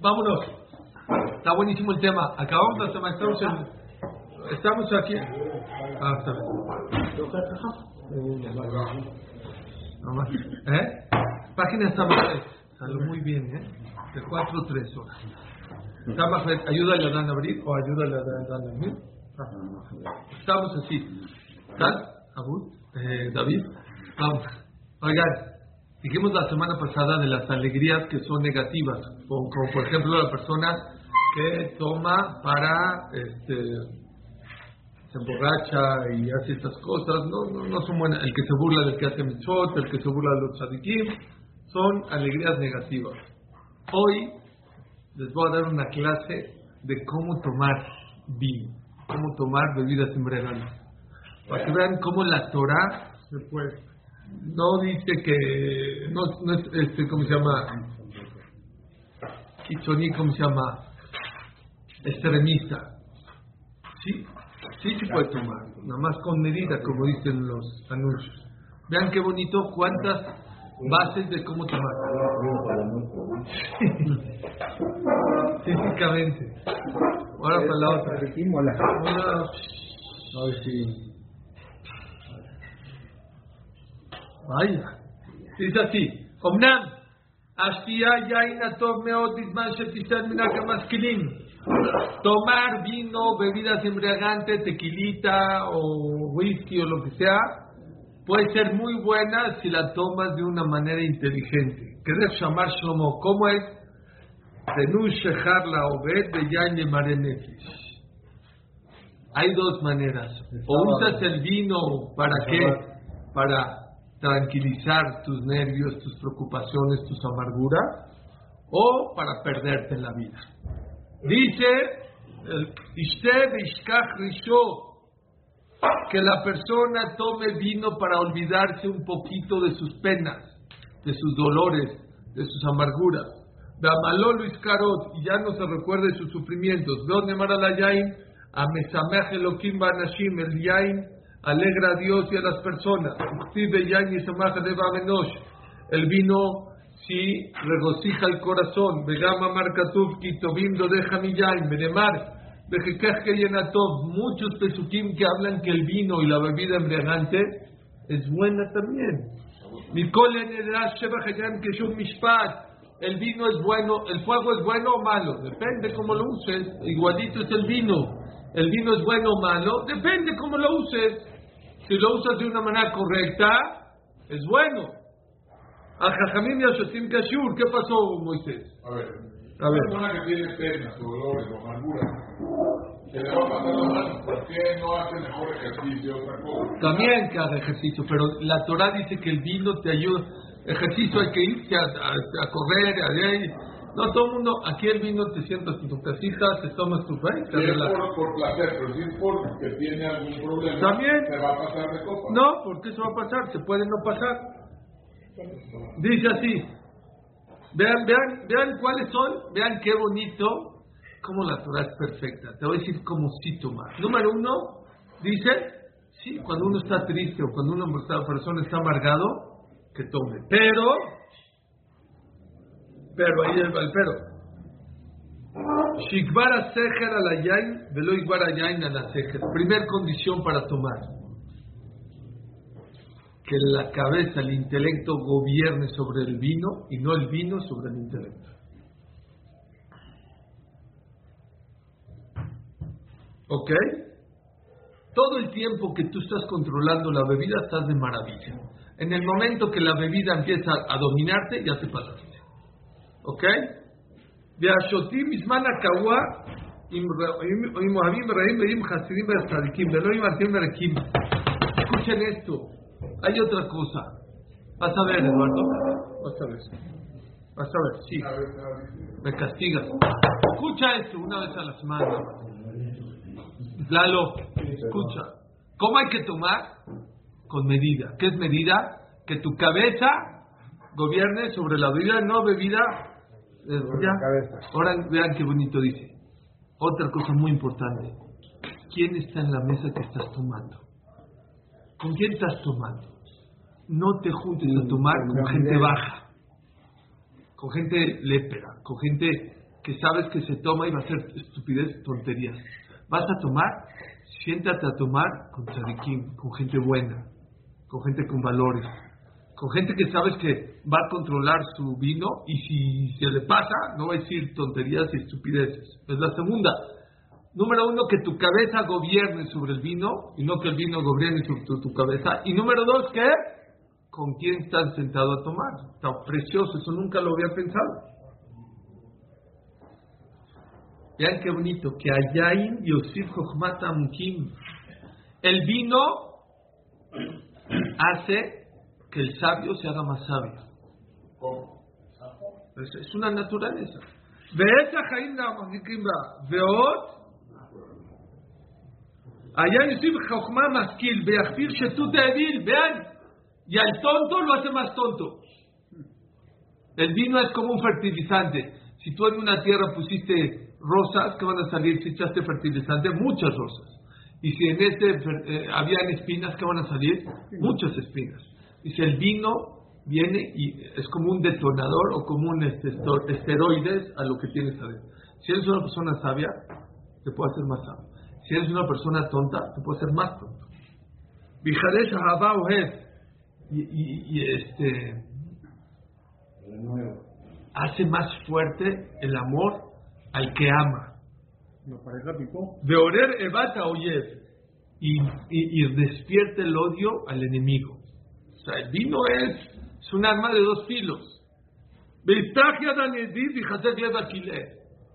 Vámonos. Está buenísimo el tema. Acabamos de hacer estamos, en, estamos aquí. Ah, está bien. ¿Eh? Página está Salió muy bien, ¿eh? De 4 a 3 horas. Ayúdale a Dan a abrir o ayúdale a Dan a abrir. Estamos así. ¿Estás? Abud? Eh, David. Vamos. Oigan, dijimos la semana pasada de las alegrías que son negativas, como, por ejemplo la persona que toma para, este, se emborracha y hace estas cosas, no, no, no son buenas. El que se burla del que hace mitzvot, el que se burla de los tzadikim, son alegrías negativas. Hoy les voy a dar una clase de cómo tomar vino, cómo tomar bebidas embriagantes, para que vean cómo la Torah se puede no dice que no, no es este cómo se llama Kichoni, cómo se llama extremista. Sí sí se puede tomar nada más con medida como dicen los anuncios. Vean qué bonito cuántas bases de cómo tomar. Físicamente. Ahora para la otra. A ver si Vaya. Dice así, Omnam, Ashtia Yaina Tov Meot Isman Shetishan Minakamaskilim. Tomar vino, bebidas embriagantes, tequilita o whisky o lo que sea, puede ser muy buena si la tomas de una manera inteligente. ¿Querés llamar Shlomo? ¿Cómo es? La Obed de. Hay dos maneras. O usas el vino para qué? Para tranquilizar tus nervios, tus preocupaciones, tus amarguras, o para perderte en la vida. Dice que la persona tome vino para olvidarse un poquito de sus penas, de sus dolores, de sus amarguras. Luis Carot, y ya no se recuerde sus sufrimientos. Donde Maralayain, a Mesamech Elohim Banashim, el Yain alegra a Dios y a las personas. El vino si regocija el corazón. Tobindo deja benemar. Muchos pesukim que hablan que el vino y la bebida embriagante es buena también. El vino es bueno, el fuego es bueno o malo, depende cómo lo uses. Igualito es el vino. El vino es bueno o malo, depende cómo lo uses. Si lo usas de una manera correcta, es bueno. A Jajamim y a Shosim Kashur, ¿qué pasó, Moisés? A ver, a ver. persona que tiene penas, dolores o amarguras, se le va a pasar la mano. ¿Por qué no hace mejor ejercicio otra cosa? También que haga ejercicio, pero la Torah dice que el vino te ayuda. Ejercicio hay que irse a, a, a correr, a, no, todo el mundo, aquí el vino, te sientas en tu casita, te tomas tu fe. Si es por, por, placer, pero si es porque tiene algún problema, ¿También? se va a pasar de copa. No, ¿por qué se va a pasar? Se puede no pasar. Dice así. Vean, vean, vean cuáles son, vean qué bonito, cómo la Torah es perfecta. Te voy a decir cómo sí tomar. Número uno, dice, sí, cuando uno está triste o cuando una persona está amargado, que tome. Pero pero ahí el, el pero. Shikbara sejer a la yain, velo a yain a la sejer. Primer condición para tomar. Que la cabeza, el intelecto gobierne sobre el vino y no el vino sobre el intelecto. ¿Ok? Todo el tiempo que tú estás controlando la bebida estás de maravilla. En el momento que la bebida empieza a dominarte, ya te pasaste. ¿Ok? והשוטים בזמן הקבוע עם אוהבים רעים ועם חסידים וצדיקים ולא עם ארצים ורקים. Escuchen esto. Hay otra cosa. Vas a ver, Eduardo. Vas a ver. Vas a ver, sí. Me castigas. Escucha esto una vez a la semana. Lalo, escucha. ¿Cómo hay que tomar? Con medida. ¿Qué es medida? Que tu cabeza gobierne sobre la bebida, no bebida Ahora vean qué bonito dice. Otra cosa muy importante. ¿Quién está en la mesa que estás tomando? ¿Con quién estás tomando? No te juntes a tomar con gente baja. con gente lépera, con gente que sabes que se toma y va a hacer estupidez, tonterías. Vas a tomar, siéntate a tomar con tzadikim, con gente buena, con gente con valores, con gente que sabes que va a controlar su vino y si se le pasa, no va a decir tonterías y estupideces. Es la segunda. Número uno, que tu cabeza gobierne sobre el vino y no que el vino gobierne sobre tu, cabeza. Y número dos, que con quién estás sentado a tomar. Está precioso, eso nunca lo había pensado. Vean qué bonito, que Ayain Yosif Jochmata Mukim. El vino hace que el sabio se haga más sabio. ¿Cómo? Es, es una naturaleza. ואת החיים מחזיקים בה, ועוד היה יוסיף חוכמה משכיל ויכפיר שטות האוויל, vean, y al tonto lo hace más tonto. El vino es como un fertilizante. Si tú en una tierra pusiste rosas, ¿qué van a salir? Si echaste fertilizante, muchas rosas. Y si en este eh, habían espinas, ¿qué van a salir? Muchas espinas. Dice, el vino viene y es como un detonador o como un este, esteroides a lo que tienes adentro. Si eres una persona sabia, te puede hacer más sabio. Si eres una persona tonta, te puede hacer más tonto. Y, y, y, este hace más fuerte el amor al que ama. Veorer Evata Oyev y, y, y despierta el odio al enemigo. O sea, el vino es, es un arma de dos filos.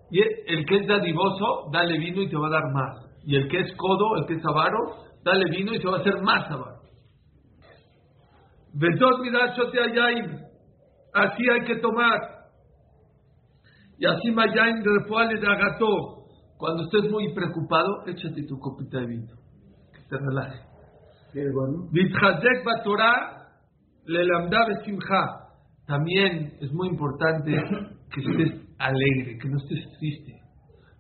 Y el que es dadivoso, dale vino y te va a dar más. Y el que es codo, el que es avaro, dale vino y te va a hacer más avaro. Así hay que tomar. Y así mayaim refuale de agató. Cuando estés muy preocupado, échate tu copita de vino. Que te relaje. ¿Qué bueno? Batorá. También es muy importante que estés alegre, que no estés triste.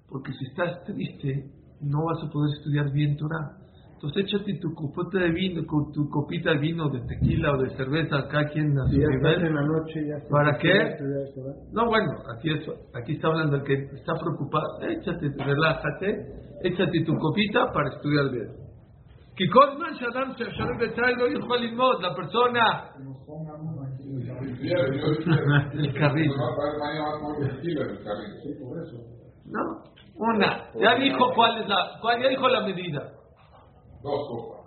Porque si estás triste, no vas a poder estudiar bien Torah. Entonces échate tu copita de vino, con tu copita de vino, de tequila o de cerveza, cada quien a su nivel. en la noche, ya estás- ¿Para qué? No, bueno, aquí, es, aquí está hablando el que está preocupado. Échate, relájate, échate tu copita para estudiar bien. כי כל זמן שאדם שאפשרי בצה"ל לא יכול ללמוד, la persona, Sí, yo dije, El carril. Va a pagar mañana más por el kilo del carril. no, una, ya dijo cuál es la, cuál, ya dijo la medida. Dos copas.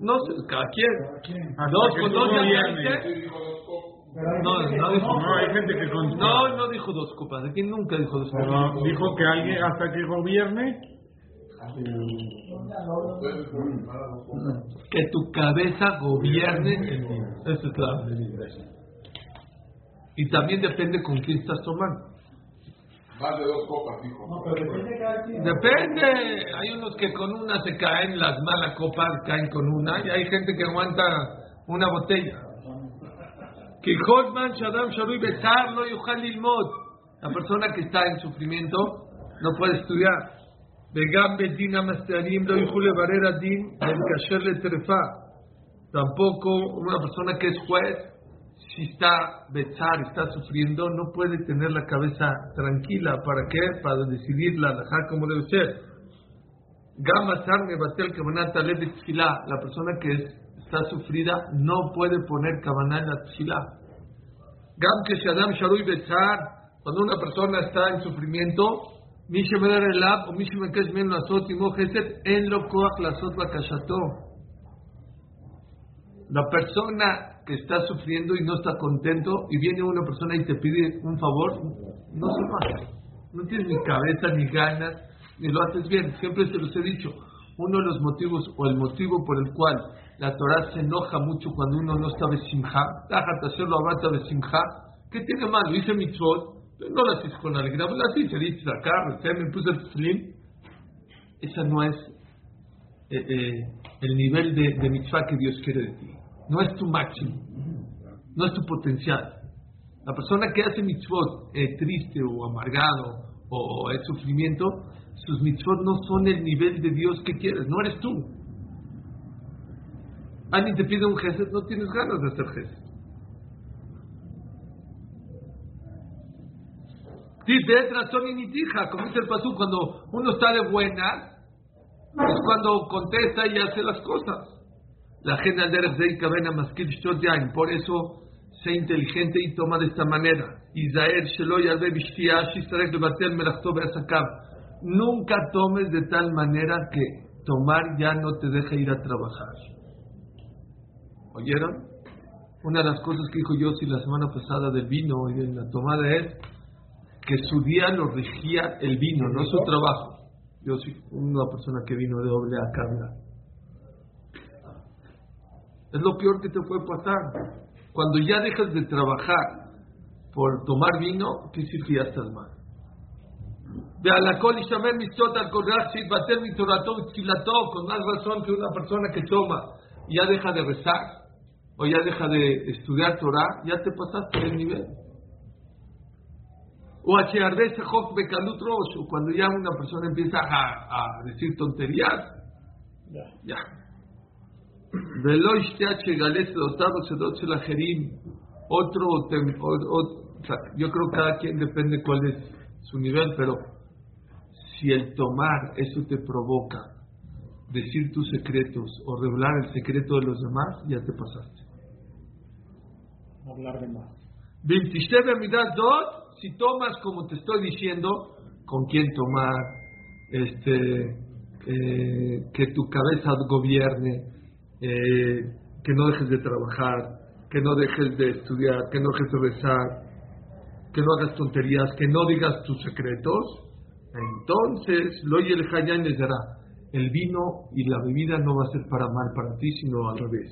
No sé, cada quien. Hasta Dos que con tú dos ya gobiernes. veinte. Sí, dijo dos copas. No, no dijo. No, hay gente que con... No, no dijo dos copas. Aquí nunca dijo dos copas. Pero dijo que alguien hasta que gobierne que tu cabeza gobierne el. Eso es claro. Y también depende con quién estás tomando. Más de dos copas, dijo. Depende. Hay unos que con una se caen, las malas copas caen con una, y hay gente que aguanta una botella. No. La persona que está en sufrimiento no puede estudiar. Vegam bedin amastarim lo yuchul levarer adin el kasher le. Tampoco una persona que es juez, si está betzar, está sufriendo, no puede tener la cabeza tranquila. ¿Para qué? Para decidir la como debe ser. Gama sarne batel kavanat alev tefilá. La persona que es- está sufrida no puede poner kavaná en la tefilá. Gam que shadam sharui betzar. Cuando una persona está en sufrimiento, מי שמדבר אליו, או מי שמבקש ממנו לעשות עמו חסד, אין לו כוח לעשות בקשתו. La persona que está sufriendo y no está contento y viene una persona y te pide un favor, no se lo hace. No tienes ni cabeza, ni ganas, ni lo haces bien. Siempre se los he dicho. Uno de los motivos o el motivo por el cual la Torah se enoja mucho cuando uno no está besimha, déjate hacerlo abata besimha, ¿qué tiene malo? Hice mitzvot, pero no las hice con alegría, pues las hice, acá, recé, me puse el tefilín. Esa no es eh, eh, el nivel de, de mitzvah que Dios quiere de ti. No es tu máximo, no es tu potencial. La persona que hace mitzvot eh, triste o amargado o, es sufrimiento, sus mitzvot no son el nivel de Dios que quieres, no eres tú. Alguien te pide un gesed, no tienes ganas de hacer gesed. Dice, razón y nitija, como dice el pasú, cuando uno está de buena, es cuando contesta y hace las cosas. La gente de por eso sé inteligente y toma de esta manera. Israel Nunca tomes de tal manera que tomar ya no te deja ir a trabajar. ¿Oyeron? Una de las cosas que dijo Yossi la semana pasada del vino y de la tomada es que su día lo regía el vino, no su trabajo. Yo soy una persona que vino de doble a carga. Es lo peor que te puede pasar. Cuando ya dejas de trabajar por tomar vino, ¿qué decir que ya estás mal? De alacol y shamer mistotal con bater mi con más razón que una persona que toma y ya deja de rezar o ya deja de estudiar Torah, ya te pasaste el nivel. O a o cuando ya una persona empieza a, a decir tonterías, ya. ya. Otro, yo creo que cada quien depende cuál es su nivel, pero si el tomar eso te provoca decir tus secretos o revelar el secreto de los demás, ya te pasaste. Hablar de más. Si tomas como te estoy diciendo, con quién tomar, este, eh, que tu cabeza gobierne, eh, que no dejes de trabajar, que no dejes de estudiar, que no dejes de rezar, que no hagas tonterías, que no digas tus secretos, entonces lo y el hayan les dará. El vino y la bebida no va a ser para mal para ti, sino al revés.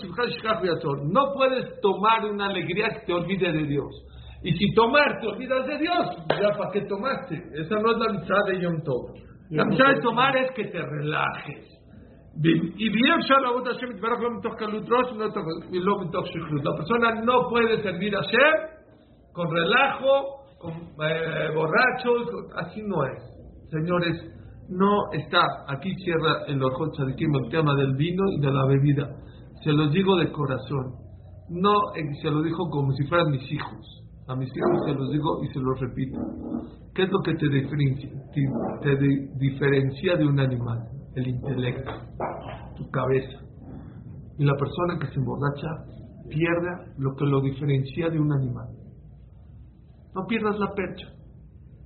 Simcha shkach No puedes tomar una alegría que te olvide de Dios. Y si tomar te olvidas de Dios, ya para qué tomaste. Esa no es la mitad de Yom Tov. La mitad de tomar es que te relajes. Y bien, la persona no puede servir a Hashem con relajo, con eh, borrachos, así no es. Señores, no está, aquí cierra el Orjot el tema del vino y de la bebida. Se los digo de corazón. No, se lo dijo como si fueran mis hijos a mis hijos se los digo y se los repito. ¿Qué es lo que te diferencia, te, diferencia de un animal? El intelecto, tu cabeza. Y la persona que se emborracha pierde lo que lo diferencia de un animal. No pierdas la percha.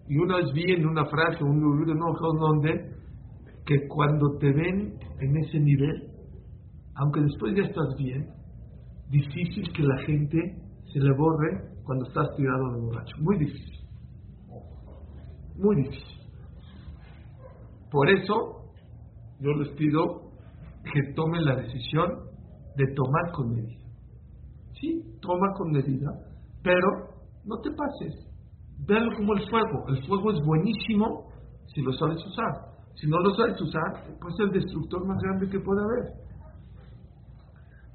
Y una vez vi en una frase, un libro, no donde, que cuando te ven en ese nivel, aunque después ya estás bien, difícil que la gente se le borre cuando estás tirado de borracho. Muy difícil. Muy difícil. Por eso yo les pido que tomen la decisión de tomar con medida. Sí, toma con medida, pero no te pases. Véalo como el fuego. El fuego es buenísimo si lo sabes usar. Si no lo sabes usar, pues es el destructor más grande que puede haber.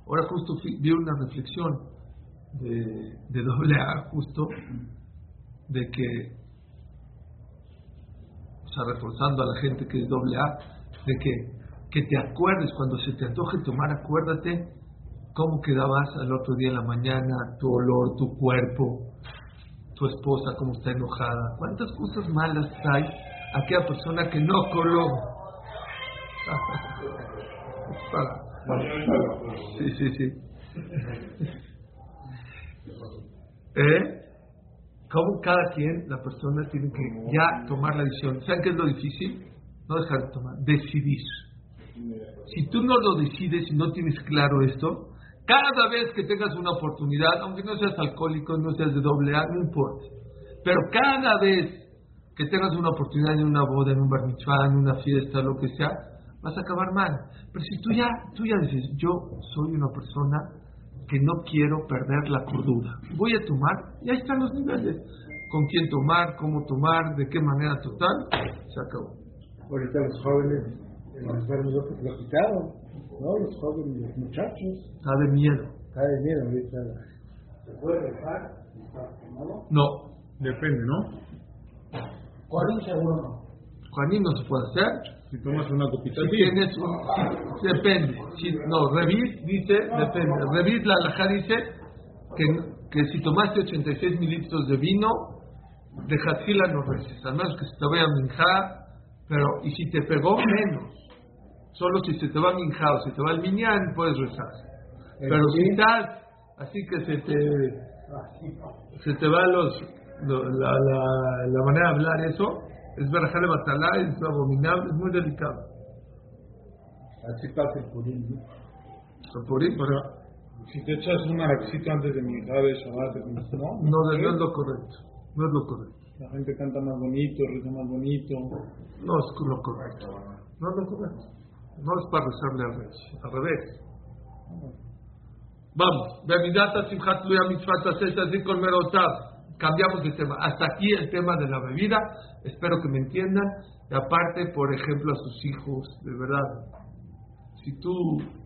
Ahora justo vi una reflexión de, de doble A justo de que, o sea, reforzando a la gente que es doble A, de que, que te acuerdes cuando se te antoje tomar, acuérdate cómo quedabas al otro día en la mañana, tu olor, tu cuerpo, tu esposa, cómo está enojada, cuántas cosas malas hay aquella persona que no coló. sí, sí, sí. ¿Eh? Como cada quien, la persona tiene que ya tomar la decisión. ¿Saben qué es lo difícil? No dejar de tomar, decidir. Si tú no lo decides y no tienes claro esto, cada vez que tengas una oportunidad, aunque no seas alcohólico, no seas de doble A, no importa. Pero cada vez que tengas una oportunidad en una boda, en un bar mitzvah, en una fiesta, lo que sea, vas a acabar mal. Pero si tú ya, tú ya dices, yo soy una persona que no quiero perder la cordura. Voy a tomar, y ahí están los niveles. Con quién tomar, cómo tomar, de qué manera total, se acabó. Ahorita los jóvenes, en los enfermos lo quitaron, ¿no? Los jóvenes, los muchachos. Está de miedo. Está de miedo ahorita. ¿Se puede rezar? No. Depende, ¿no? Juanín seguro no. Juanín no se puede hacer. Si tomas una copita Si al tienes un, si- depende. Si, no, Revit dice, depende. Revit la alajá dice que, que si tomaste 86 mililitros de vino, de Hatzila no reces, a menos que se te vaya a minjar, pero, y si te pegó menos, solo si se te va a minjar o se te va al minyan, puedes rezar. Pero si estás, así que se te, se te va los, lo- la, la, la manera de hablar eso, es verajale batalá, es abominable, es muy delicado. Así pasa el purín, ¿no? Por ahí, pero Si te echas un araxito antes de mi de Shabbat, ¿no? no, no es lo correcto, no es lo correcto, La gente canta más bonito, reza más bonito. no es lo correcto, no es lo correcto, no es para rezarle al revés, al revés. Vamos. Cambiamos de tema. Hasta aquí el tema de la bebida. Espero que me entiendan. Y aparte, por ejemplo, a sus hijos, de verdad. Si tú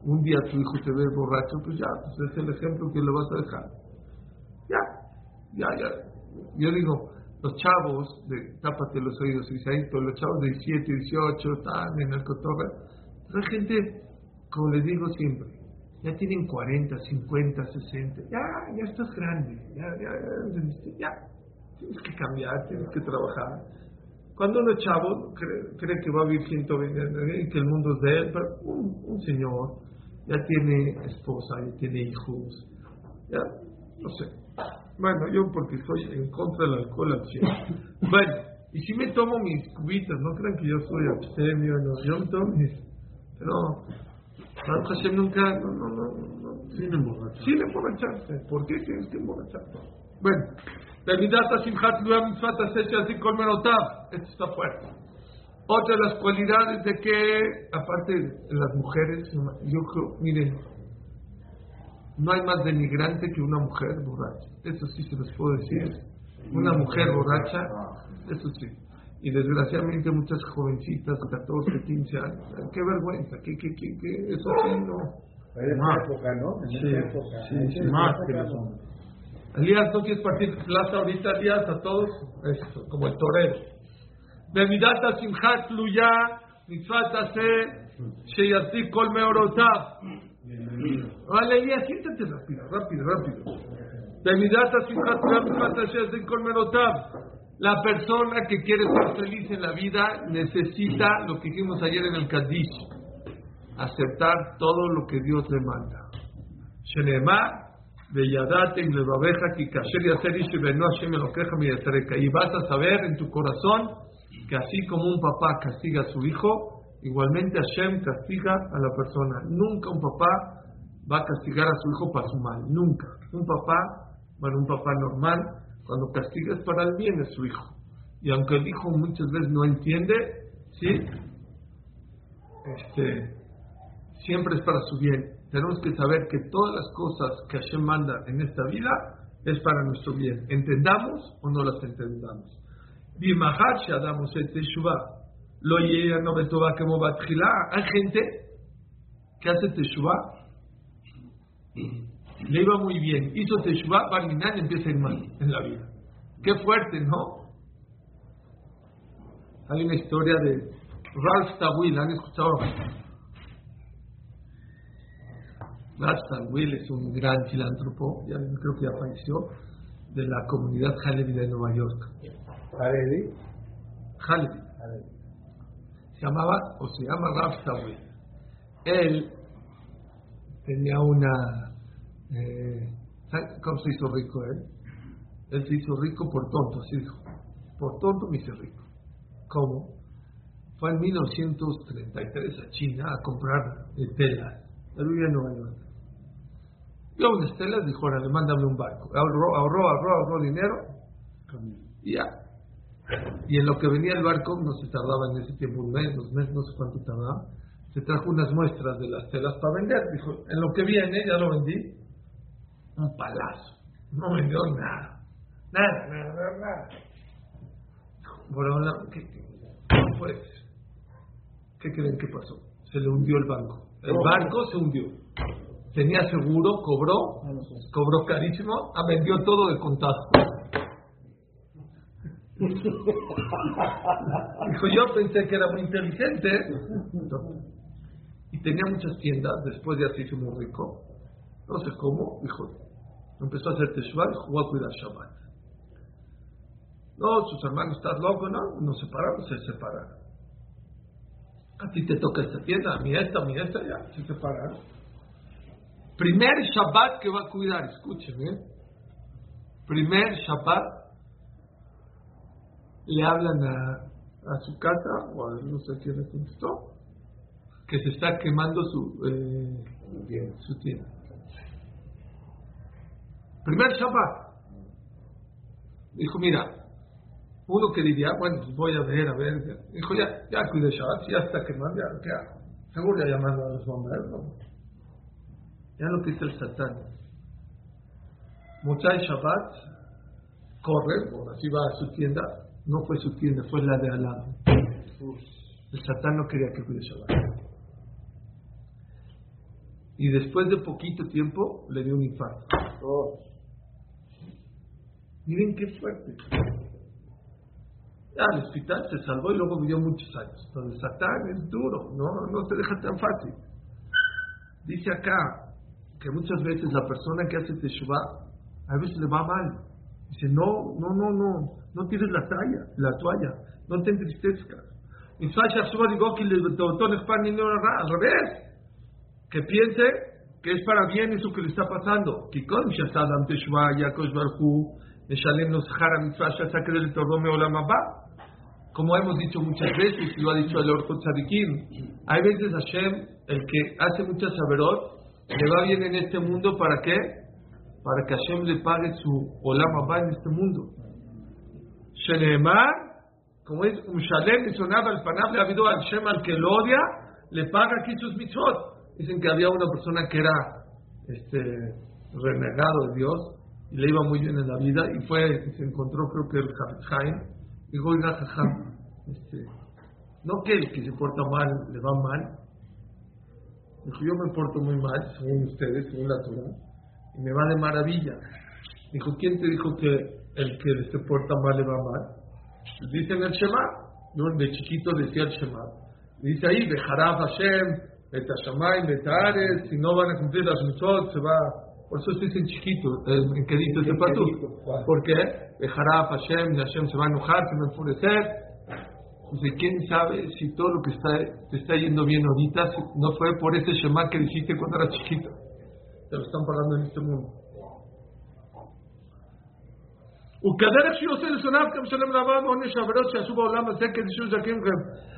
un día tu hijo te ve borracho, pues ya, pues es el ejemplo que le vas a dejar. Ya, ya, ya. Yo digo, los chavos, de, tápate los oídos, Isaí, pero los chavos de 17, 18 están en el cotorre. Hay gente, como les digo siempre, ya tienen 40, 50, 60, ya, ya estás grande, ya, ya, ya, ya, tienes que cambiar, tienes que trabajar. Cuando uno es chavo, cree, cree que va a vivir 120 años y que el mundo es de él, pero un, un señor ya tiene esposa, ya tiene hijos, ya, no sé. Bueno, yo porque estoy en contra del alcohol al 100. Bueno, y si me tomo mis cubitas, no crean que yo soy abstemio, no, yo me tomo mis, pero Baruch Hashem nunca, no, no, no, no, Sin emborrachar. sin emborracharse. ¿Por qué tienes que emborracharte? Bueno, Bemidata Simchat Luya Mitzvah así con. Esto está fuerte. Otra de las cualidades de que, aparte de las mujeres, yo creo, miren, no hay más denigrante que una mujer borracha. Eso sí se los puedo decir. Una mujer borracha, eso sí. Y desgraciadamente muchas jovencitas, 14, 15 años, qué vergüenza, qué, qué, qué, qué, eso sí no. En Más. época, ¿no? En Sí, época. sí, sí, esa más que los ¿no? hombres. Elías, ¿no quieres partir plaza ahorita, Elías, a todos? Eso, como el torero. Bemidata simchat luya, mitzvah taseh, sheyasik kol meorotav. Vale, Elías, siéntate rápido, rápido, rápido. Bemidata simchat luya, mitzvah taseh, sheyasik kol meorotav. La persona que quiere ser feliz en la vida necesita lo que dijimos ayer en el Kadish, aceptar todo lo que Dios le manda. Y vas a saber en tu corazón que así como un papá castiga a su hijo, igualmente Hashem castiga a la persona. Nunca un papá va a castigar a su hijo para su mal. Nunca. Un papá, bueno, un papá normal, cuando castiga es para el bien de su hijo. Y aunque el hijo muchas veces no entiende, ¿sí? Este, siempre es para su bien. Tenemos que saber que todas las cosas que Hashem manda en esta vida es para nuestro bien. ¿Entendamos o no las entendamos? Lo. Hay gente que hace teshuvah, le iba muy bien, hizo teshuvah, Barminan empieza a ir mal en la vida. Qué fuerte, ¿no? Hay una historia de Ralph Tawil, ¿han escuchado? Ralph Tawil es un gran filántropo, ya creo que ya falleció, de la comunidad Halevi de Nueva York. Halevi. Haredi. Se llamaba, o se llama Ralph Tawil. Él tenía una... Eh, ¿sabe ¿Cómo se hizo rico él? Él se hizo rico por tonto, así dijo. Por tonto me hice rico. ¿Cómo? Fue en 1933 a China a comprar eh, telas. Él vivía en Nueva York. Vio unas telas, dijo, ahora mándame un barco. Ahorró, ahorró, ahorró, ahorró dinero y ya. Y en lo que venía el barco, no se tardaba en ese tiempo un mes, dos meses, no sé cuánto tardaba, se trajo unas muestras de las telas para vender. Dijo, en lo que viene, ya lo vendí. Un palazo. No vendió nada. Nada, nada, nada, nada. Bueno, ¿qué, no ser. ¿Qué creen que pasó? Se le hundió el banco. El banco se hundió. Tenía seguro, cobró, cobró carísimo, ha vendió todo de contado. Dijo, yo pensé que era muy inteligente. Y tenía muchas tiendas, después de así se muy rico. No sé cómo, dijo, empezó a hacer teshuva y jugó a cuidar Shabbat. No, sus hermanos, ¿estás loco? No, nos separamos, se separaron. A ti te toca esta tienda, a mí esta, a mí esta, ya, se separaron. Primer Shabbat que va a cuidar, escuchen, ¿eh? Primer Shabbat le hablan a, a su casa, o a no sé quién le contestó, que se está quemando su, eh, su tienda. Primer Shabbat. Dijo, mira, uno que diría, bueno, pues voy a ver, a ver. Dijo, ya, ya cuide Shabbat, ya está quemando, ya, ¿qué hago? Seguro ya llamando a los bomberos, ¿no? Ya lo dice el Satán. Muchas Shabbat, corre, por así va a su tienda, no fue su tienda, fue la de al. El Satán no quería que cuide Shabbat. Y después de poquito tiempo le dio un infarto. Miren qué fuerte. Ya, al hospital se salvó y luego vivió muchos años. El Satán es duro, no, no te deja tan fácil. Dice acá que muchas veces la persona que hace Teshuvah, a veces le va mal. Dice, no, no, no, no, no tires la talla, la toalla, no te entristezcas. Y al revés, que piense que es para bien eso que le está pasando. Como hemos dicho muchas veces, y lo ha dicho el Orto Tzadikim, hay veces Hashem, el que hace muchas saberot, le va bien en este mundo, ¿para qué? Para que Hashem le pague su Olam Abba en este mundo. Shenemar, como es un Shalem, sonaba el panab, le ha habido al Shem al que lo odia, le paga aquí sus mitzvot. Dicen que había una persona que era este, renegado de Dios le iba muy bien en la vida y fue se encontró creo que el Jaime. Dijo oiga jajam este, no que el que se porta mal le va mal dijo yo me porto muy mal según ustedes según la Torah y me va de maravilla dijo quién te dijo que el que se porta mal le va mal dice en el Shema yo de chiquito decía el Shema dice ahí Bejarab Hashem Betashamay, Betares, si no van a cumplir las mitzvot, se va. Por eso se dice chiquito, en que dice el patú. ¿Por qué? Dejará Hashem, y Hashem se va a enojar, se va a enfurecer. Entonces, ¿quién sabe si todo lo que está, te está yendo bien ahorita no fue por ese Shema que dijiste cuando eras chiquito? Te lo están pagando en este mundo.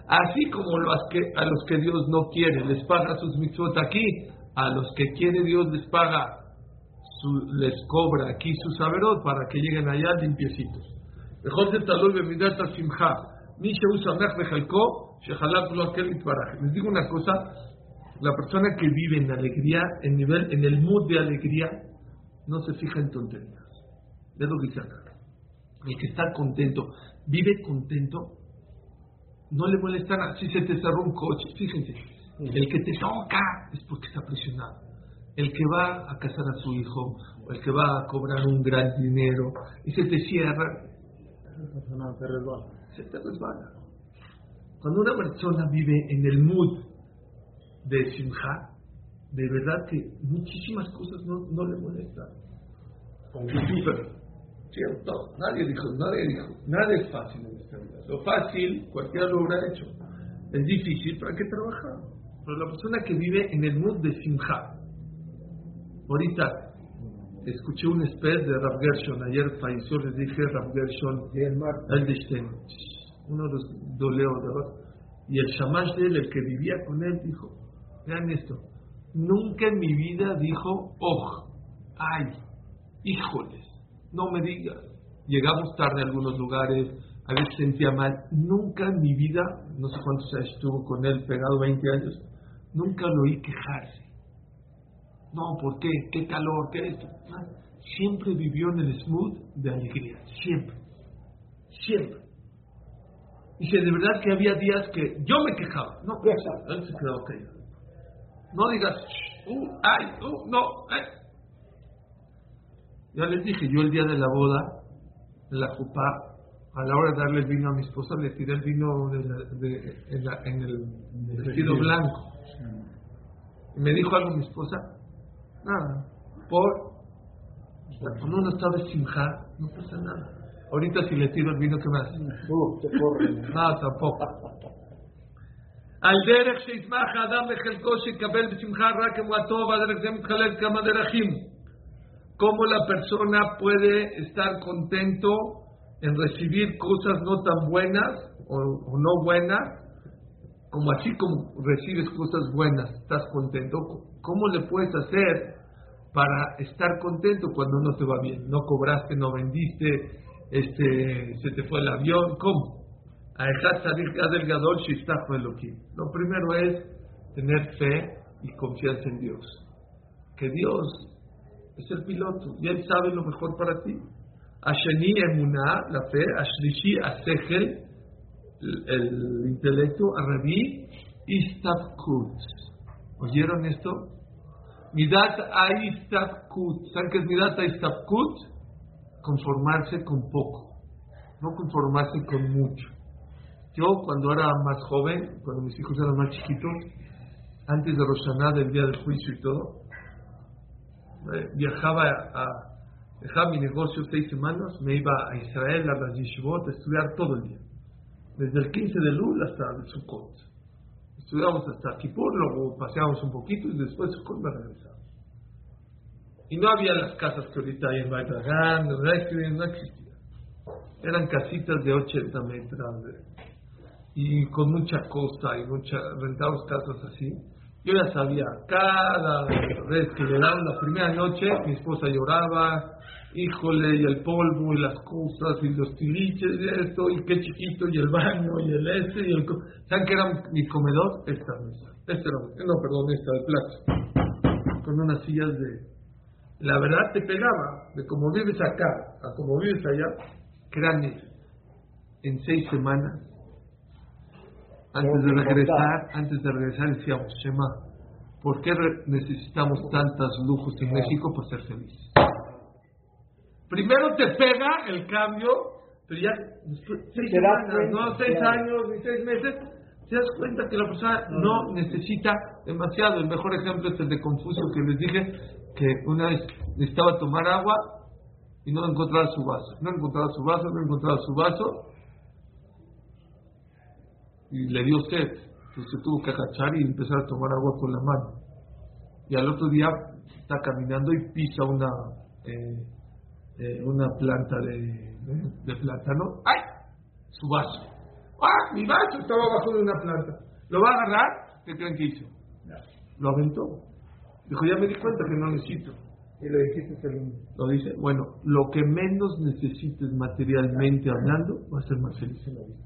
Así como los que, a los que Dios no quiere les paga sus mitzvot aquí, a los que quiere Dios les paga, su, les cobra aquí su saberot para que lleguen allá limpiecitos. Les digo una cosa, la persona que vive en alegría, en nivel, en el mood de alegría, no se fija en tonterías. Es lo que dice acá el que está contento, vive contento, no le molesta nada. Si se te cerró un coche, fíjense, el que te toca es porque está presionado. El que va a casar a su hijo, o el que va a cobrar un gran dinero, y se te cierra, se te resbala. Cuando una persona vive en el mood de Simha, de verdad que muchísimas cosas no, no le molestan. ¿Cierto? Nadie dijo, nadie dijo, nada es fácil en esta vida. Lo fácil, cualquiera lo habrá hecho. Es difícil, ¿para qué trabajar? Pero la persona que vive en el mood de Simha. Ahorita escuché un especie de Rav Gershon, ayer falleció, les dije Rav Gershon, Eldestein, uno de los doleos, y el shamash de él, el que vivía con él, dijo, vean esto, nunca en mi vida dijo, oh, ay, híjoles, no me digas. Llegamos tarde a algunos lugares, a veces sentía mal. Nunca en mi vida, no sé cuántos años estuvo con él pegado, 20 años, nunca lo oí quejarse. No, ¿por qué? ¿Qué calor? ¿Qué esto? Ah, Siempre vivió en el smooth de alegría. Siempre. Siempre. Dice, de verdad que había días que yo me quejaba. No, él se quedó callado. No digas, uh, ay, uh, no, ay. Ya les dije, yo el día de la boda, en la jupá, a la hora de darle el vino a mi esposa, le tiré el vino de la- de- en, la- en el vestido blanco. Y me dijo algo mi esposa, nada, por... Cuando uno está de simja, no pasa nada. Ahorita si le tiro el vino, ¿qué me hace? Uh, te corre. No, tampoco. על דרך שישמח האדם לחלקו שיקבל בשמחה רק אמרתו והדרך זה מתחלק כמה דרכים. Cómo la persona puede estar contento en recibir cosas no tan buenas o, o no buenas, como así como recibes cosas buenas, estás contento. ¿Cómo le puedes hacer para estar contento cuando no te va bien. No cobraste, no vendiste, este, se te fue el avión. ¿Cómo? Lo primero es tener fe y confianza en Dios. Que Dios es el piloto y Él sabe lo mejor para ti. Asheni emuná, la fe, Ashlishi asegel, el intelecto, Arabí, Istabkut. ¿Oyeron esto? Midat aistabkut. ¿Saben qué es midat aistabkut? Conformarse con poco, no conformarse con mucho. Yo cuando era más joven, cuando mis hijos eran más chiquitos, antes de Roshaná, del día del juicio y todo, eh, viajaba a, dejaba mi negocio seis semanas, me iba a Israel, a las yeshivot, a estudiar todo el día. Desde el 15 de Lul hasta el Sukkot. Estudiamos hasta Kippur, luego paseamos un poquito y después me regresamos. Y no había las casas que ahorita hay en Baitagán, no existía. Eran casitas de 80 metros de- y con mucha costa y mucha rentamos casas así. Yo ya sabía, cada vez la primera noche, mi esposa lloraba, híjole, y el polvo, y las cosas, y los tiliches, y esto, y qué chiquito, y el baño, y el este, y el... co- ¿Saben qué era mi comedor? Esta mesa. Esta era, no, perdón, esta de plástico. Con unas sillas de... La verdad te pegaba, de como vives acá a como vives allá, créanme, en seis semanas antes de regresar, antes de regresar decíamos, Shema, ¿por qué necesitamos tantos lujos en México para ser felices? Primero te pega el cambio, pero ya después, seis semanas, no seis años ni seis meses, te das cuenta que la persona no necesita demasiado. El mejor ejemplo es el de Confucio que les dije que una vez necesitaba tomar agua y no encontraba su vaso, no encontraba su vaso, no encontraba su vaso y le dio sed. Entonces tuvo que agachar y empezar a tomar agua con la mano. Y al otro día está caminando y pisa una eh, eh, una planta de, de, de plátano. ¡Ay! Su vaso. ¡Ah! Mi vaso estaba abajo de una planta. ¿Lo va a agarrar? ¿Qué creen que hizo? Lo aventó. Dijo, ya me di cuenta que no necesito. Y lo dijiste segundo. Lo dice, bueno, lo que menos necesites materialmente hablando, va a ser más feliz en la vida.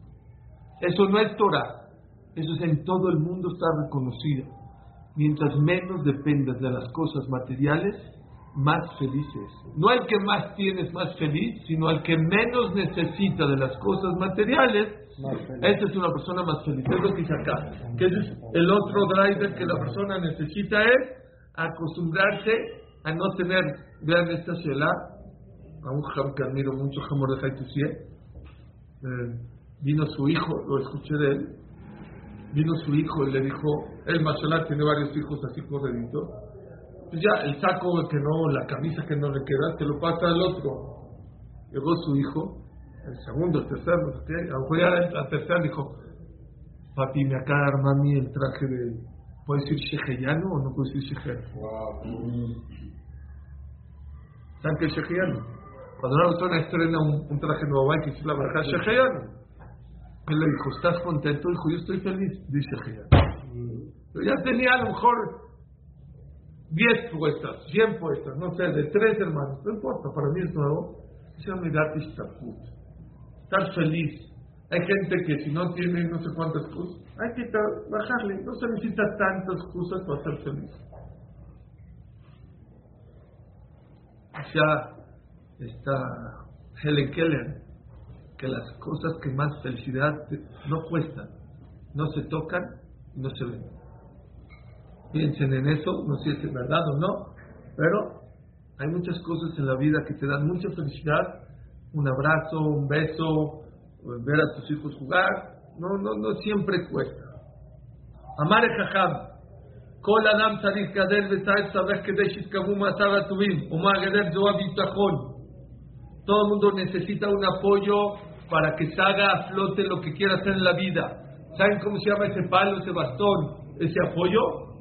Eso no es Torah, eso es en todo el mundo está reconocido. Mientras menos dependas de las cosas materiales, más feliz es. No el que más tiene es más feliz, sino el que menos necesita de las cosas materiales, esa es una persona más feliz. Es lo que dice acá. Que ese es el otro driver que la persona necesita es acostumbrarse a no tener, vean esta Shelah, a un jam que admiro mucho, Jamor de Haitusie, eh, vino su hijo, lo escuché de él, vino su hijo y le dijo, el Mashallah tiene varios hijos así correditos, pues ya el saco que no, la camisa que no le queda, te lo pasa al otro. Llegó su hijo, el segundo, el tercero, a lo mejor ya el tercero dijo, papi, me acaba de armar mí el traje de, ¿puedo decir sheheyano o no puedo decir sheheyano? Wow. ¿Saben qué es sheheyano? Cuando una persona estrena un, un traje nuevo hay que decir la verdad, sheheyano. Él le dijo, ¿estás contento? Dijo, yo estoy feliz, dice sheheyano. Pero ya tenía a lo mejor 10 puestas, 100 puestas, no sé, de tres hermanos, no importa, para mí es nuevo. Mirate esta puta. Estar feliz. Hay gente que si no tiene no sé cuántas cosas, hay que bajarle. No se necesita tantas cosas para ser feliz. ya está Helen Keller, que las cosas que más felicidad no cuestan, no se tocan y no se ven. Piensen en eso, no sé si es verdad o no, pero hay muchas cosas en la vida que te dan mucha felicidad, un abrazo, un beso, ver a tus hijos jugar, no, no, no siempre cuesta. Amar Jajam, כל אדם צריך גדל וצריך סבך כדי שיתקרבו מעשיו הטובים, ומה הגדל זו הביטחון. Todo el mundo necesita un apoyo para que salga a flote lo que quiera hacer en la vida. ¿Saben cómo se llama ese palo, ese bastón, ese apoyo?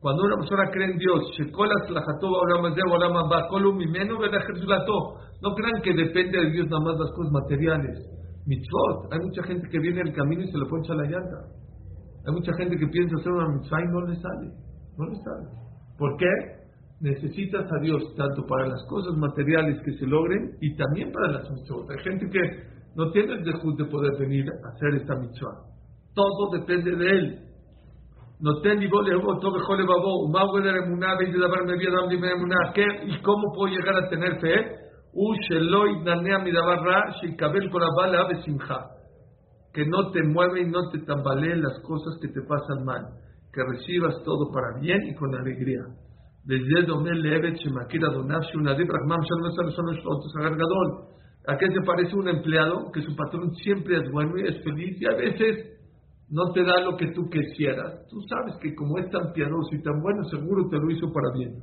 Cuando una persona cree en Dios, no crean que depende de Dios nada más las cosas materiales. Mitzvot, hay mucha gente que viene en el camino y se le poncha la llanta. Hay mucha gente que piensa hacer una mitzvah y no le sale. No le sale. ¿Por qué? Necesitas a Dios tanto para las cosas materiales que se logren y también para las mitzvot. Hay gente que no tiene el dejud de poder venir a hacer esta mitzvah. Todo depende de él. No ten ¿Y cómo puedo llegar a tener fe? que no te mueve y no te tambaleen las cosas que te pasan mal, que recibas todo para bien y con alegría. ¿A qué se parece un empleado que su patrón siempre es bueno y es feliz y a veces no te da lo que tú quisieras? Tú sabes que como es tan piadoso y tan bueno, seguro te lo hizo para bien.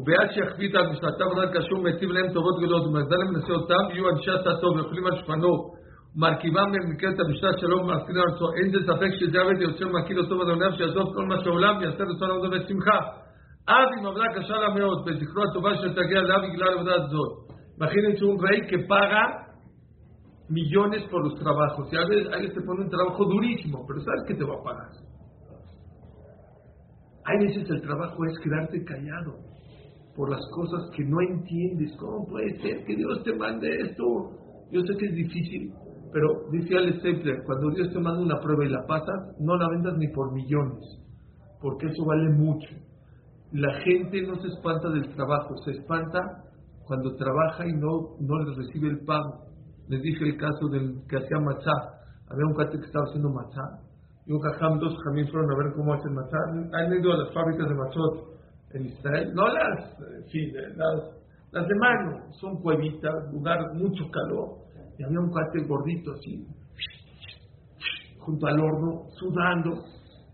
ובעד שיחביא על משנתם רק קשור מיטיב להם טובות גדולות ומגדל להם מנסה אותם יהיו אנשי עשה טוב ויכולים על שפנו מרכיבם במקרת המשנה שלום ומאכילים על עצמו אין זה ספק שזה עבד יוצר מכיר אותו בדוניו שיעזוב כל מה שהעולם ויעשה רצון עבודו בשמחה אז אם עבודה קשה לה מאוד בזכרו הטובה שתגיע אליו בגלל עבודה זאת imagínense un rey que paga millones por los trabajos y a veces alguien te pone un trabajo durísimo pero sabes que te va a pagar hay veces el trabajo es quedarte callado por las cosas que no entiendes. ¿Cómo puede ser que Dios te mande esto? Yo sé que es difícil, pero dice Alex Stapler, cuando Dios te manda una prueba y la pasas, no la vendas ni por millones, porque eso vale mucho. La gente no se espanta del trabajo, se espanta cuando trabaja y no, no le recibe el pago. Les dije el caso del que hacía machá. Había un cuate que estaba haciendo machá y un jajam, dos jamín fueron a ver cómo hacen machá. Han ido a las fábricas de machot en Israel, no las, sí, las, las de mano, son cuevitas, lugar mucho calor, y había un cuate gordito así, junto al horno, sudando,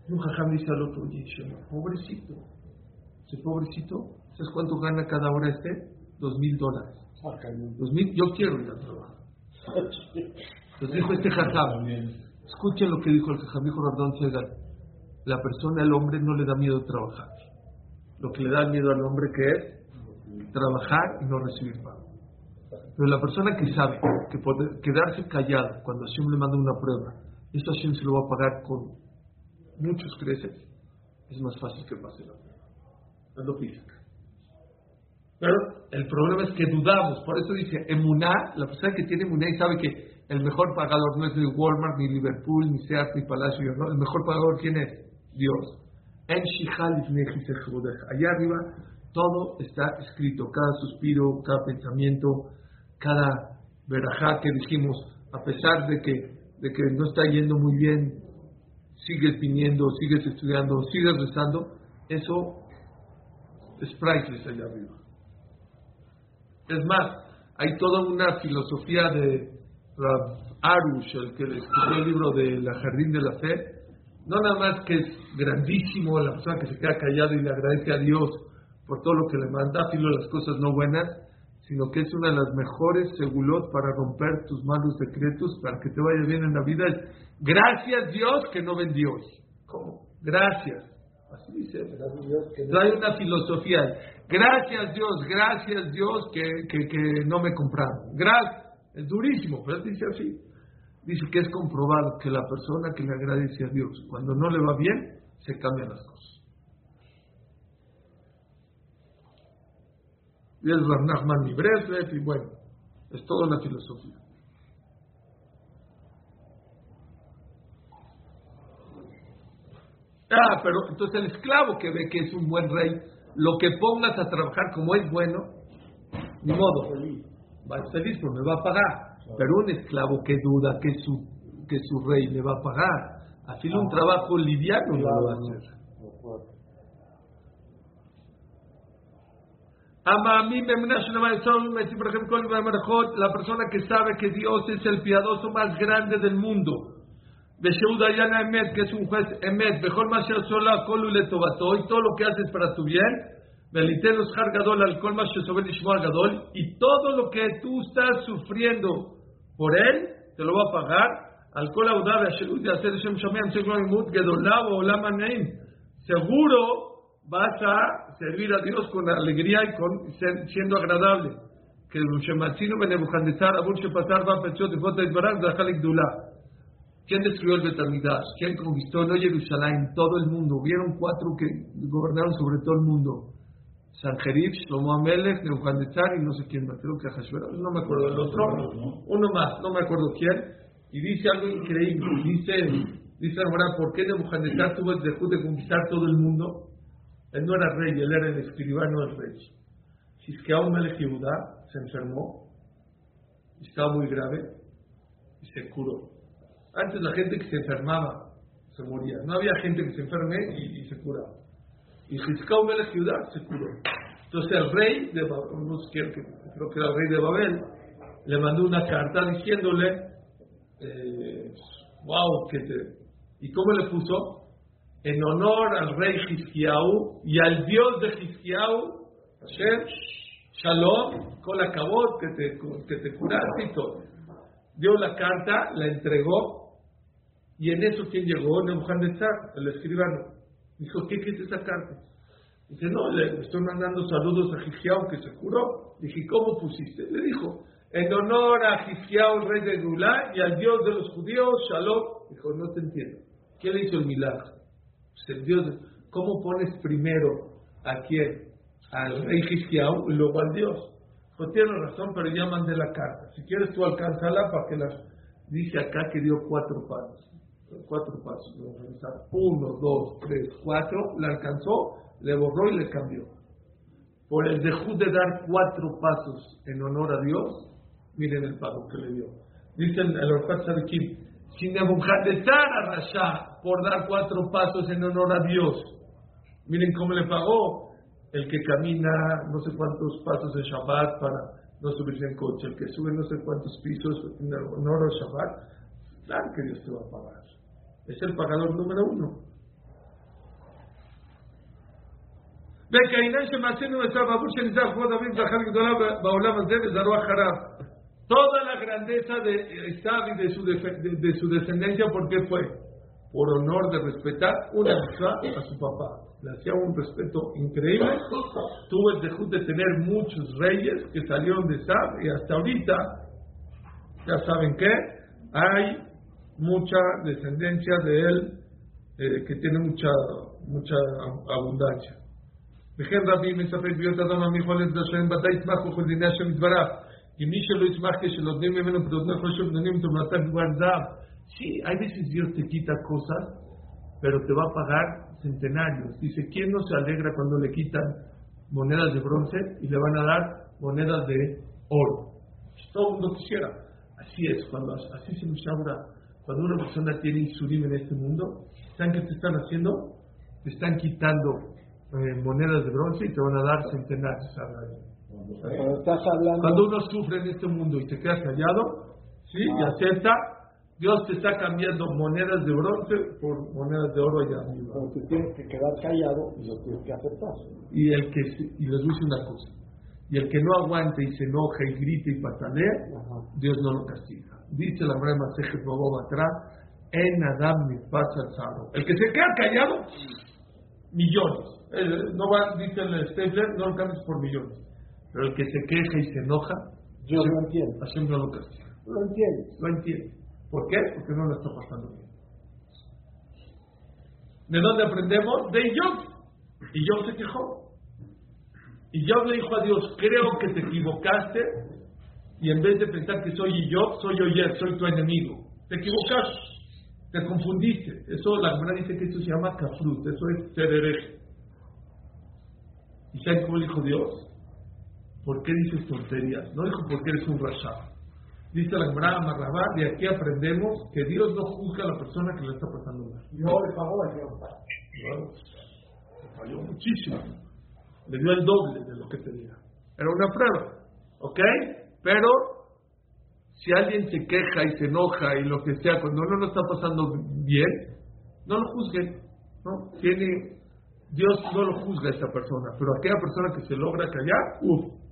y un jajam dice al otro, oye, pobrecito, ese pobrecito, ¿sabes cuánto gana cada hora este? Dos mil dólares. Dos mil, yo quiero ir a trabajar. Entonces dijo este jajam, escuchen lo que dijo el jajam, dijo Rardón Segal, la persona, el hombre, no le da miedo trabajar lo que le da miedo al hombre que es trabajar y no recibir pago. Pero la persona que sabe que puede quedarse callado cuando Hashem le manda una prueba, esto Hashem se lo va a pagar con muchos creces, es más fácil que pase la prueba. Es lo. Pero el problema es que dudamos, por eso dice, emuná, la persona que tiene emuná y sabe que el mejor pagador no es ni Walmart, ni Liverpool, ni Seat, ni Palacio, el mejor pagador quién es? Dios. Allá arriba todo está escrito, cada suspiro, cada pensamiento, cada verajá que dijimos, a pesar de que, de que no está yendo muy bien, sigues viniendo, sigues estudiando, sigues rezando, eso es priceless allá arriba. Es más, hay toda una filosofía de Arush, el que escribió el libro de La Jardín de la Fe, no nada más que es grandísimo la persona que se queda callado y le agradece a Dios por todo lo que le manda, filo las cosas no buenas, sino que es una de las mejores segulot para romper tus malos decretos, para que te vaya bien en la vida. Gracias Dios que no vendió hoy. ¿Cómo? Gracias. Así dice. Gracias a Dios que no- Trae una filosofía. Gracias Dios, gracias Dios que, que, que no me compraron. Gracias. Es durísimo, pero dice así. Dice que es comprobado que la persona que le agradece a Dios, cuando no le va bien, se cambian las cosas. Y es Rav Nachman y bueno, es toda una filosofía. Ah, pero entonces el esclavo que ve que es un buen rey, lo que pongas a trabajar como es bueno, ni modo, va a estar feliz, pero me va a pagar. Pero un esclavo que duda que su, que su rey le va a pagar, así un trabajo liviano no lo va a hacer. La persona que sabe que Dios es el piadoso más grande del mundo. Emet, que es un juez Emet, mejor más sola, Kolu le tobato, y todo lo que haces para tu bien. Belitenos Gadol, al Kol más Shesobel Ishmael Gadol, y todo lo que tú estás sufriendo por él, te lo va a pagar. Al Kol Audab, Asherut, Yaser Shem Shomeam, Shekom Imut, Gedolav, Olam Aneim. Seguro vas a servir a Dios con alegría y con siendo agradable. Que Shematzino Benebuchandezar, Abur Shepatar, Va Pechot, Fota Itbarak, Zahalik Dullah. ¿Quién destruyó el Betamidash? ¿Quién conquistó no Jerusalén? Todo el mundo. Hubieron cuatro que gobernaron sobre todo el mundo. Sanjerib, Shlomo Amelech, Nebuchadnezzar y no sé quién más. Creo que no me acuerdo del otro. Uno más, no me acuerdo quién. Y dice algo increíble. Dice, dice ahora, ¿por qué Nebuchadnezzar tuvo el dejud de conquistar todo el mundo? Él no era rey, él era el escribano del rey. Xisqueau Melech Yehudá se enfermó, estaba muy grave y se curó. Antes la gente que se enfermaba se moría. No había gente que se enferme y, se curaba. Y Xisqueau Melech Yehudá se curó. Entonces el rey de Babel, creo que era el rey de Babel, le mandó una carta diciéndole, eh, wow, que te... ¿Y cómo le puso? en honor al rey Hizkiyahu y al Dios de Hizkiyahu, Hashem, Shalom, con la cabot que te, que te curaste y todo. Dio la carta, la entregó, y en eso quien llegó, Nebuchadnezzar, el escribano. Dijo, ¿qué quieres esa carta? Dice, no, le estoy mandando saludos a Hizkiyahu que se curó. Dije, ¿cómo pusiste? Le dijo, en honor a el rey de Gulá, y al Dios de los judíos, Shalom. Dijo, no te entiendo. ¿Quién le hizo el milagro? Pues el Dios, ¿cómo pones primero a quién? Al rey Hizkiyahu y luego al Dios. Pues tiene razón, pero ya mandé la carta. Si quieres tú alcánzala para que las... Dice acá que dio cuatro pasos. Cuatro pasos. Vamos a revisar. Uno, dos, tres, cuatro. La alcanzó, le borró y le cambió. Por el dejud de dar cuatro pasos en honor a Dios, miren el pago que le dio. Dicen el Orfat Sadikim, si Nebuchadnezzar a Rasha por dar cuatro pasos en honor a Dios, miren cómo le pagó el que camina no sé cuántos pasos en Shabbat para no subirse en coche, el que sube no sé cuántos pisos en honor al Shabbat, claro que Dios te va a pagar. Es el pagador número uno. Toda la grandeza de Isaac y de su, de, de su descendencia, ¿por qué fue? Por honor de respetar una a su papá. Le hacía un respeto increíble. Tuvo el dejud de tener muchos reyes que salieron de Isaac y hasta ahorita, ya saben qué, hay mucha descendencia de él eh, que tiene mucha, mucha abundancia. וכן רבים מספק ביות אדם המיכולת לשלם ודאי יצמח בכל דיני השם יתברך. כי מי שלא יצמח כשנותנים ממנו פדותנו כל שוב נותנים תמונתם כבר זהב. Sí, hay veces Dios te quita cosas, pero te va a pagar centenarios. Dice, ¿quién no se alegra cuando le quitan monedas de bronce y le van a dar monedas de oro? Todo el mundo quisiera. Así es, cuando así se nos habla. cuando una persona tiene insulina en este mundo, ¿saben qué te están haciendo? Te están quitando eh, monedas de bronce y te van a dar centenarios. a la vez. Cuando estás hablando, Cuando uno sufre en este mundo y te quedas callado, ¿sí? Y acepta, Dios te está cambiando monedas de bronce por monedas de oro allá arriba. cuando te tienes que quedar callado y lo tienes que aceptar. Y el que se- y les voy a decir una cosa, y el que no aguante y se enoje y grite y patalee, Ajá. Dios no lo castiga. Dice la Brema Sejet atrás, en Adam mi pasa El que se queda callado, millones. Eh, no va, dice el Stapler, no lo cambies por millones. Pero el que se queja y se enoja, Yo lo entiendo. Hashem no lo castiga. Lo entiendo. Lo entiende. ¿Por qué? Porque no lo está pasando bien. ¿De dónde aprendemos? De Job. Y Job se quejó. Y Job le dijo a Dios, creo que te equivocaste y en vez de pensar que soy Job, soy Oyer, soy tu enemigo. Te equivocaste, te confundiste. Eso, la Gemara dice que eso se llama kafrut, eso es ser hereje. ¿Y saben cómo le dijo Dios? ¿Por qué dices tonterías? No dijo porque eres un rasha. Dice la Gemara Amarrabá, de aquí aprendemos que Dios no juzga a la persona que le está pasando mal. Yo le pago a Dios. Claro, se falló muchísimo. Le dio el doble de lo que tenía. Era una prueba, ¿ok? Pero si alguien se queja y se enoja y lo que sea, cuando uno no está pasando bien, no lo juzguen, ¿no? Tiene, Dios no lo juzga a esta persona, pero aquella persona que se logra callar, uff.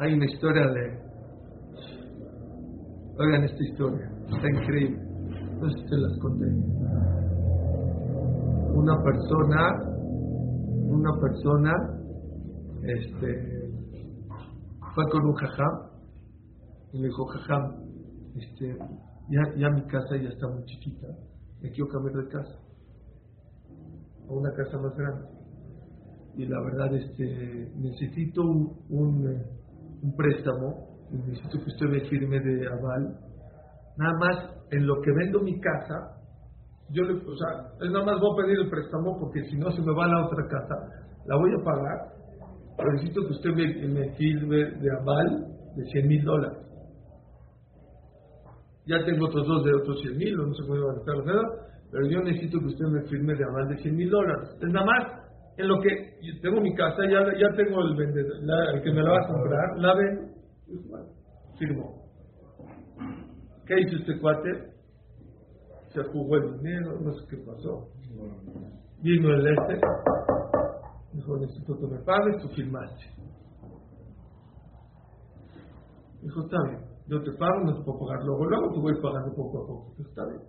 Hay una historia de... Oigan esta historia, está increíble. No sé si se las conté. Una persona, una persona, este, fue con un jajam y le dijo, jajam, este, ya, ya mi casa ya está muy chiquita, me quiero cambiar de casa a una casa más grande. Y la verdad, este, necesito un, un, eh, un préstamo, necesito que usted me firme de aval. Nada más, en lo que vendo mi casa, yo le, o sea, es nada más voy a pedir el préstamo porque si no se me va a la otra casa, la voy a pagar, necesito que usted me, me firme de aval de 100 mil dólares. Ya tengo otros dos de otros 100 mil, no sé cómo iba a estar, pero yo necesito que usted me firme de aval de 100 mil dólares. Es nada más en lo que tengo mi casa, ya, ya tengo el vendedor, la- que me la va a comprar, la vendo, pues, firmó. ¿Qué hizo este cuate? Se jugó el dinero, no sé qué pasó. Vino el este, dijo, necesito que me pagues, tú firmaste. Dijo, está bien, yo te pago, no te puedo pagar luego, luego te voy pagando poco a poco. Dijo, está bien.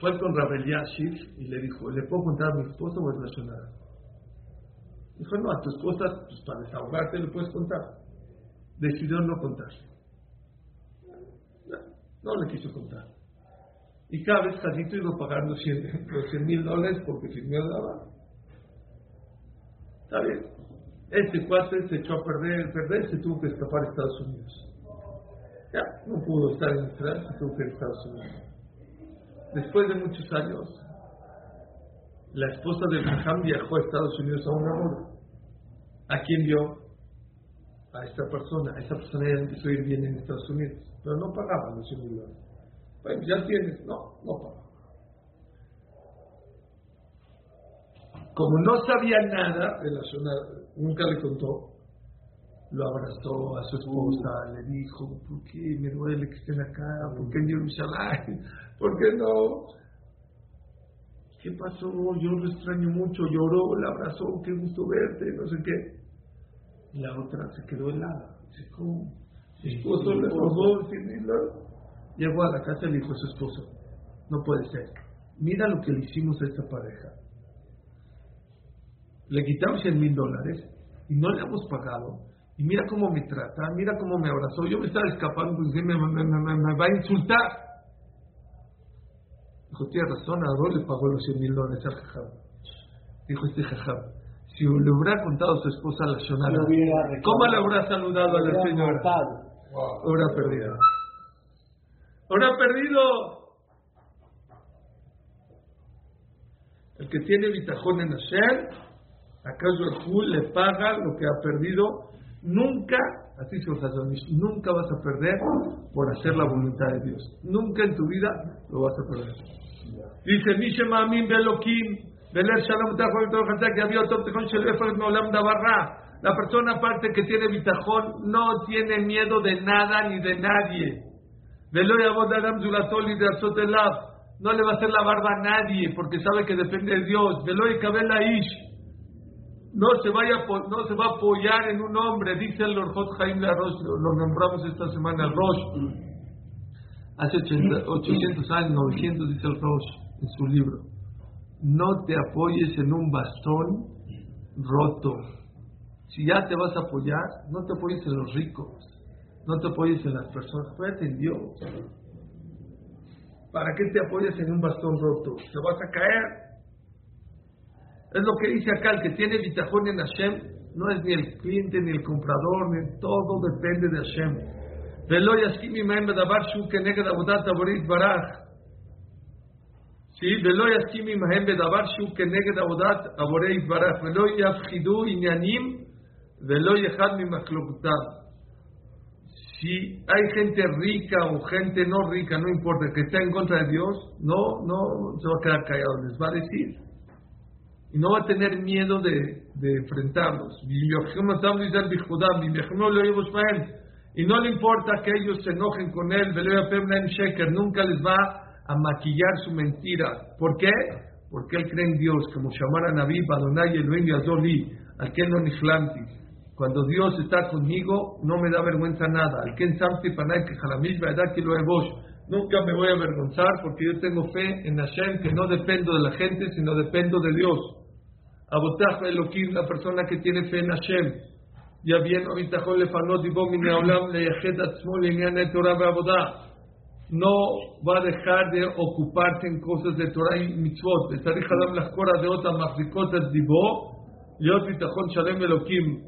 Fue con Rabel y le dijo, ¿le puedo contar a mi esposa o es nacional? Dijo, no, a tu esposa, pues para desahogarte le puedes contar. Decidió no contar. No le quiso contar. Y cada vez Jadito iba pagando 100 los 100 mil dólares porque firmó el aval. Está bien. Este cuate se echó a perder, perder, se tuvo que escapar a Estados Unidos. Ya, no pudo estar en Israel, se tuvo que ir a Estados Unidos. Después de muchos años, la esposa de Jajam viajó a Estados Unidos a una boda. ¿A quién vio? A esta persona. A esta persona ya empezó a ir bien en Estados Unidos, pero no pagaba los 100 mil dólares. Bueno, ya tienes. No, no paga. Como no sabía nada relacionado, nunca le contó, lo abrazó a su esposa, le dijo, ¿por qué me duele que estén acá? ¿Por qué en Jerusalén? ¿Por qué no? ¿Qué pasó? Yo lo extraño mucho, lloró, la abrazó, qué gusto verte, no sé qué. Y la otra se quedó helada. Dice, ¿cómo? Su esposo le robó dólares. Llegó a la casa y le dijo a su esposo, no puede ser. Mira lo que le hicimos a esta pareja. Le quitamos 100 mil dólares y no le hemos pagado. Y mira cómo me trata, mira cómo me abrazó. Yo me estaba escapando, pues me, me, me, me- me va a insultar. Dijo, tiene razón, Adol le pagó los 100 mil dólares al jajam. Dijo este jajam, si le hubiera contado a su esposa la reclamado. ¿cómo le habrá saludado a la Hubiera señora? Wow. Habrá perdido. El que tiene bitajón en Hashem, acaso el Jul le paga lo que ha perdido. Nunca, así dice el nunca vas a perder por hacer la voluntad de Dios. Nunca en tu vida lo vas a perder. Dice, Belokim, Beler Shalom Efraim Meolam Davarra. La persona aparte que tiene bitajón no tiene miedo de nada ni de nadie. No le va a hacer la barba a nadie porque sabe que depende de Dios. No se, vaya, no se va a apoyar en un hombre, dice el Orjot Jaim Rosh, lo nombramos esta semana, Rosh. Hace 80 800 años, 900, dice el Rosh en su libro. No te apoyes en un bastón roto. Si ya te vas a apoyar, no te apoyes en los ricos. No te apoyes en las personas. Apóyate en Dios. ¿Para qué te apoyas en un bastón roto? Te vas a caer. Es lo que dice acá, el que tiene bitajón en Hashem, no es ni el cliente, ni el comprador, ni todo depende de Hashem. ולא יסכים עמהם בדבר שהוא כנגד עבודת הבורית ברח. Sí, ולא יסכים עמהם בדבר שהוא כנגד עבודת הבורא יתברך, ולא יפחידו עניינים ולא יחד ממחלוקותיו. Si hay gente rica o gente no rica, no importa, que está en contra de Dios, no, no se va a quedar callado, les va a decir. Y no va a tener miedo de, de enfrentarlos. Y no le importa que ellos se enojen con él, nunca les va a maquillar su mentira. ¿Por qué? Porque él cree en Dios, como llamar a Naví, Adonai, Elohim, Yazoli, al que no cuando Dios está conmigo, no me da vergüenza nada. Nunca me voy a avergonzar porque yo tengo fe en Hashem, que no dependo de la gente, sino dependo de Dios. Abotaj Elohim, la persona que tiene fe en Hashem. Ya bien, no va a dejar de ocuparse en cosas de Torah y mitzvot. Estaré jalando las coras de otra, más de divó, y otro Shalem Elohim.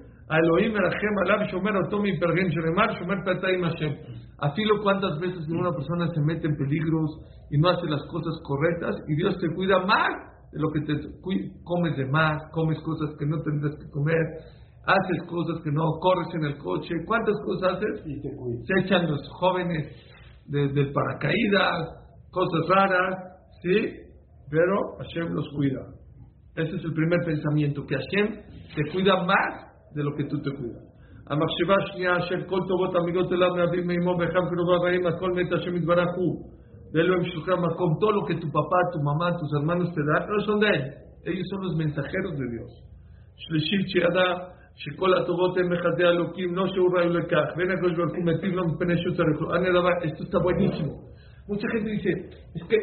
Elohim Erachem Alab Shomer Otomi Pergen Sheremar, Shomer Petay Hashem. Así lo cuántas veces una persona se mete en peligros y no hace las cosas correctas y Dios te cuida más de lo que te comes de más, comes cosas que no tendrás que comer, haces cosas que no, corres en el coche, ¿cuántas cosas haces? Y te Se echan los jóvenes desde el paracaídas, cosas raras, ¿sí? Pero Hashem los cuida. Ese es el primer pensamiento, que Hashem te cuida más que tú te cuidas. המחשבה השנייה של כל טובות המידות אליו מהווים מעמו ואחיו קרוביו הרעים הכל מת השם יתברך הוא ואלו הם שלוחי המקום todo lo que tu papá, tu mamá, tus hermanos te dan no son de שלישית שידע שכל הטובות הן מחסדי אלוקים, לא שהוא ראוי לכך, ואין הקדוש ברוך הוא מטיב לו מפני שהוא צריך לו. Esto está buenísimo. Mucha gente dice, es que